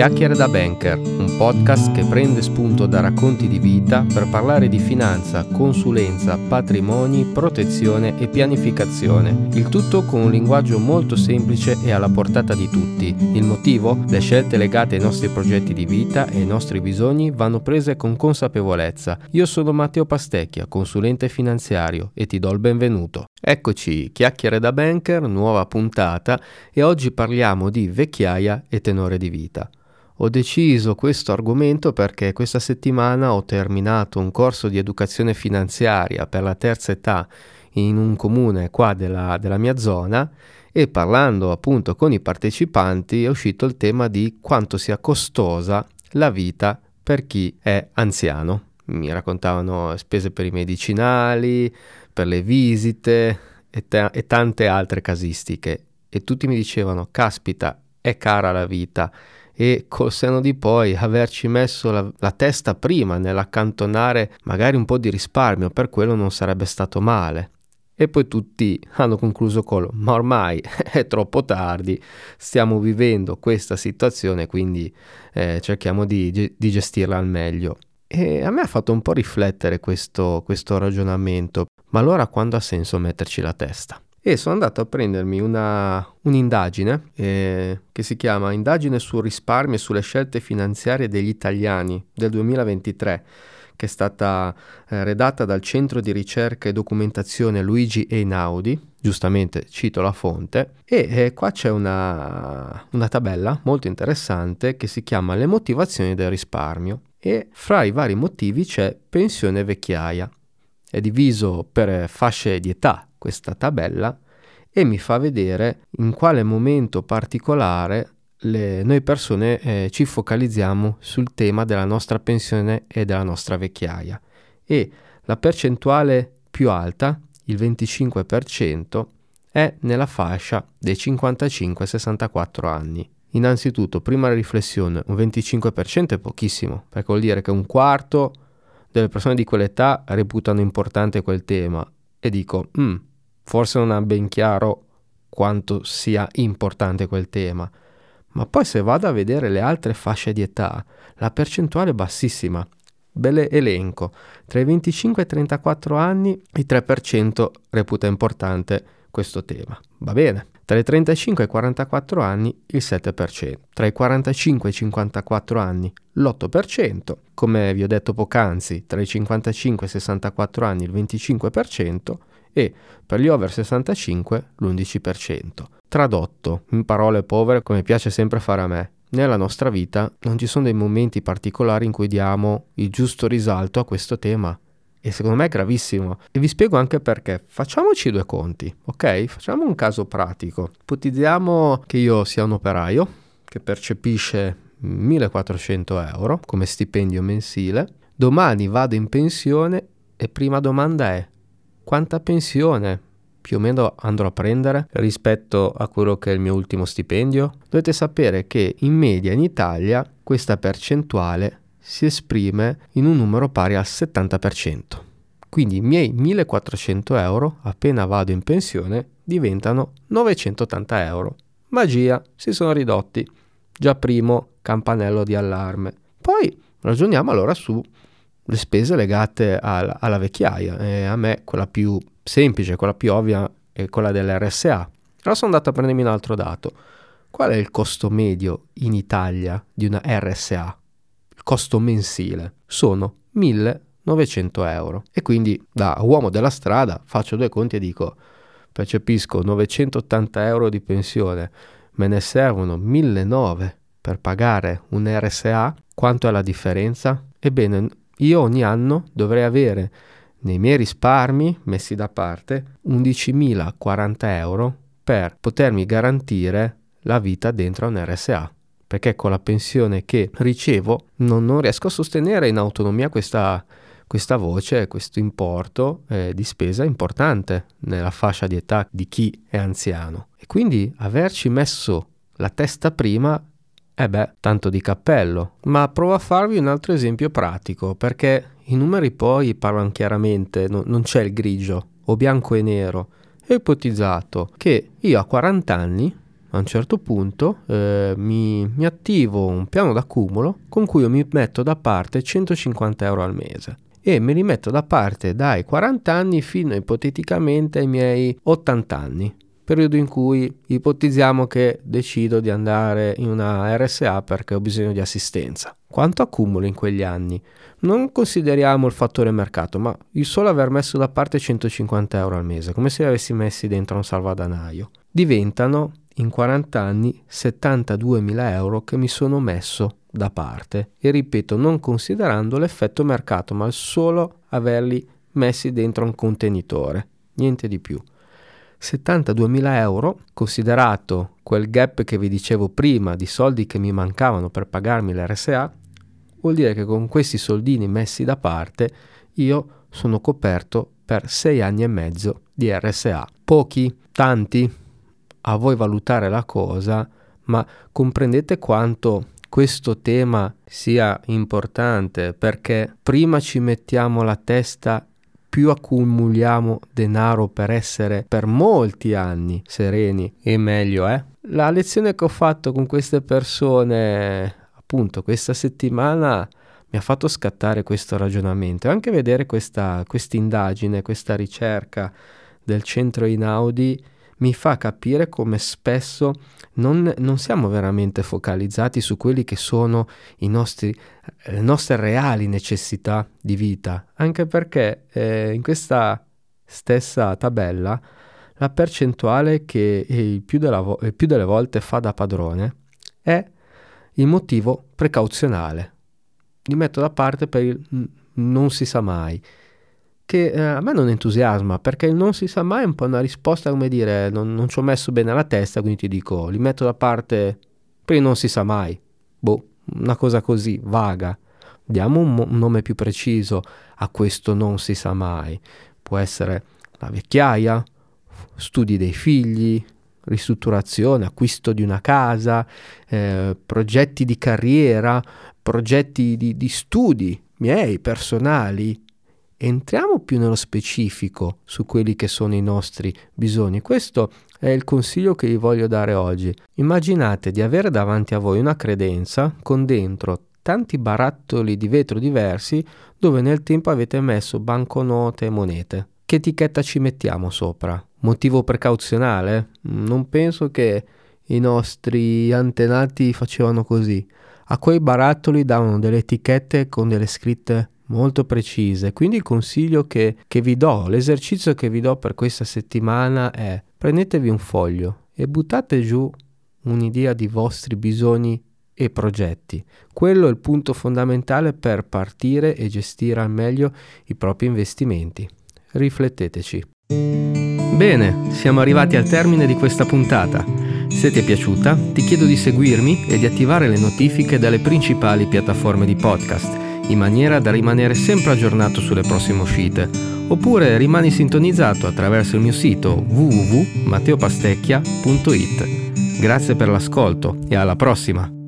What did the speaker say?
Chiacchiere da Banker, un podcast che prende spunto da racconti di vita per parlare di finanza, consulenza, patrimoni, protezione e pianificazione. Il tutto con un linguaggio molto semplice e alla portata di tutti. Il motivo? Le scelte legate ai nostri progetti di vita e ai nostri bisogni vanno prese con consapevolezza. Io sono Matteo Pastecchia, consulente finanziario e ti do il benvenuto. Eccoci, Chiacchiere da Banker, nuova puntata e oggi parliamo di vecchiaia e tenore di vita. Ho deciso questo argomento perché questa settimana ho terminato un corso di educazione finanziaria per la terza età in un comune qua della, della mia zona e parlando appunto con i partecipanti è uscito il tema di quanto sia costosa la vita per chi è anziano. Mi raccontavano spese per i medicinali, per le visite e, t- e tante altre casistiche e tutti mi dicevano caspita è cara la vita e col seno di poi averci messo la, la, testa prima nell'accantonare magari un po' di risparmio, per quello non sarebbe stato male. E poi tutti hanno concluso con ma ormai è troppo tardi, stiamo vivendo questa situazione, quindi eh, cerchiamo di, di, gestirla al meglio. E a me ha fatto un po' riflettere questo, questo ragionamento, ma allora quando ha senso metterci la testa? E sono andato a prendermi una, un'indagine eh, che si chiama Indagine sul risparmio e sulle scelte finanziarie degli italiani del 2023 che è stata eh, redatta dal Centro di Ricerca e Documentazione Luigi Einaudi, giustamente cito la fonte, e eh, qua c'è una, una tabella molto interessante che si chiama Le motivazioni del risparmio e fra i vari motivi c'è pensione vecchiaia. È diviso per fasce di età, questa tabella e mi fa vedere in quale momento particolare le, noi persone eh, ci focalizziamo sul tema della nostra pensione e della nostra vecchiaia e la percentuale più alta, il 25%, è nella fascia dei 55-64 anni. Innanzitutto, prima riflessione, un 25% è pochissimo, perché vuol dire che un quarto delle persone di quell'età reputano importante quel tema e dico, mm, forse non ha ben chiaro quanto sia importante quel tema. Ma poi se vado a vedere le altre fasce di età, la percentuale è bassissima. Belle elenco. Tra i 25 e i 34 anni il 3% reputa importante questo tema. Va bene. Tra i 35 e i 44 anni il 7%, tra i 45 e i 54 anni l'8%, come vi ho detto poc'anzi, tra i 55 e i 64 anni il 25%, e per gli over 65 l'11%. Tradotto in parole povere come piace sempre fare a me, nella nostra vita non ci sono dei momenti particolari in cui diamo il giusto risalto a questo tema. E secondo me è gravissimo. E vi spiego anche perché. Facciamoci due conti, ok? Facciamo un caso pratico. Ipotizziamo che io sia un operaio che percepisce 1400 euro come stipendio mensile. Domani vado in pensione e prima domanda è quanta pensione più o meno andrò a prendere rispetto a quello che è il mio ultimo stipendio? Dovete sapere che in media in Italia questa percentuale si esprime in un numero pari al 70%. Quindi i miei 1400 euro appena vado in pensione diventano 980 euro. Magia, si sono ridotti. Già primo campanello di allarme. Poi ragioniamo allora su le spese legate al, alla vecchiaia e a me quella più semplice, quella più ovvia è quella dell'RSA. Allora sono andato a prendermi un altro dato. Qual è il costo medio in Italia di una RSA? Costo mensile sono 1900 euro. E quindi da uomo della strada faccio due conti e dico percepisco 980 euro di pensione, me ne servono 1900 per pagare un RSA, quanto è la differenza? Ebbene, io ogni anno dovrei avere nei miei risparmi messi da parte 11.040 euro per potermi garantire la vita dentro un RSA perché con la pensione che ricevo non, non riesco a sostenere in autonomia questa, questa voce, questo importo eh, di spesa importante nella fascia di età di chi è anziano. E quindi averci messo la testa prima eh beh, tanto di cappello. Ma provo a farvi un altro esempio pratico, perché i numeri poi parlano chiaramente, no, non c'è il grigio o bianco e nero. Ho ipotizzato che io a 40 anni a un certo punto eh, mi, mi attivo un piano d'accumulo con cui mi metto da parte 150 euro al mese e me li metto da parte dai 40 anni fino ipoteticamente ai miei 80 anni periodo in cui ipotizziamo che decido di andare in una RSA perché ho bisogno di assistenza. Quanto accumulo in quegli anni? Non consideriamo il fattore mercato, ma il solo aver messo da parte 150 euro al mese, come se li avessi messi dentro un salvadanaio, diventano in 40 anni 72.000 euro che mi sono messo da parte. E ripeto, non considerando l'effetto mercato, ma solo averli messi dentro un contenitore, niente di più. 72.000 euro, considerato quel gap che vi dicevo prima di soldi che mi mancavano per pagarmi l'RSA, vuol dire che con questi soldini messi da parte io sono coperto per 6 anni e mezzo di RSA. Pochi, tanti, a voi valutare la cosa, ma comprendete quanto questo tema sia importante perché prima ci mettiamo la testa più accumuliamo denaro per essere per molti anni sereni e meglio è. La lezione che ho fatto con queste persone appunto questa settimana mi ha fatto scattare questo ragionamento e anche vedere questa indagine, questa ricerca del centro Inaudi mi fa capire come spesso non, non siamo veramente focalizzati su quelli che sono i nostri, eh, le nostre reali necessità di vita, anche perché eh, in questa stessa tabella la percentuale che il più, vo- il più delle volte fa da padrone è il motivo precauzionale. Li metto da parte per il non si sa mai che eh, a me non entusiasma perché il non si sa mai è un po' una risposta come dire non, non ci ho messo bene alla testa quindi ti dico li metto da parte per il non si sa mai. Boh una cosa così vaga. Diamo un, un nome più preciso. A questo non si sa mai. Può essere la vecchiaia studi dei figli ristrutturazione, acquisto di una casa, eh, progetti di carriera, progetti di, di studi miei personali, entriamo più nello specifico su quelli che sono i nostri bisogni. Questo è il consiglio che vi voglio dare oggi. Immaginate di avere davanti a voi una credenza con dentro tanti barattoli di vetro diversi dove nel tempo avete messo banconote e monete. Che etichetta ci mettiamo sopra? Motivo precauzionale? Non penso che i nostri antenati facevano così. A quei barattoli davano delle etichette con delle scritte molto precise. Quindi il consiglio che, che vi do, l'esercizio che vi do per questa settimana è prendetevi un foglio e buttate giù un'idea di vostri bisogni e progetti. Quello è il punto fondamentale per partire e gestire al meglio i propri investimenti. Rifletteteci. Bene, siamo arrivati al termine di questa puntata. Se ti è piaciuta, ti chiedo di seguirmi e di attivare le notifiche dalle principali piattaforme di podcast in maniera da rimanere sempre aggiornato sulle prossime uscite, oppure rimani sintonizzato attraverso il mio sito www.matteopastecchia.it. Grazie per l'ascolto e alla prossima!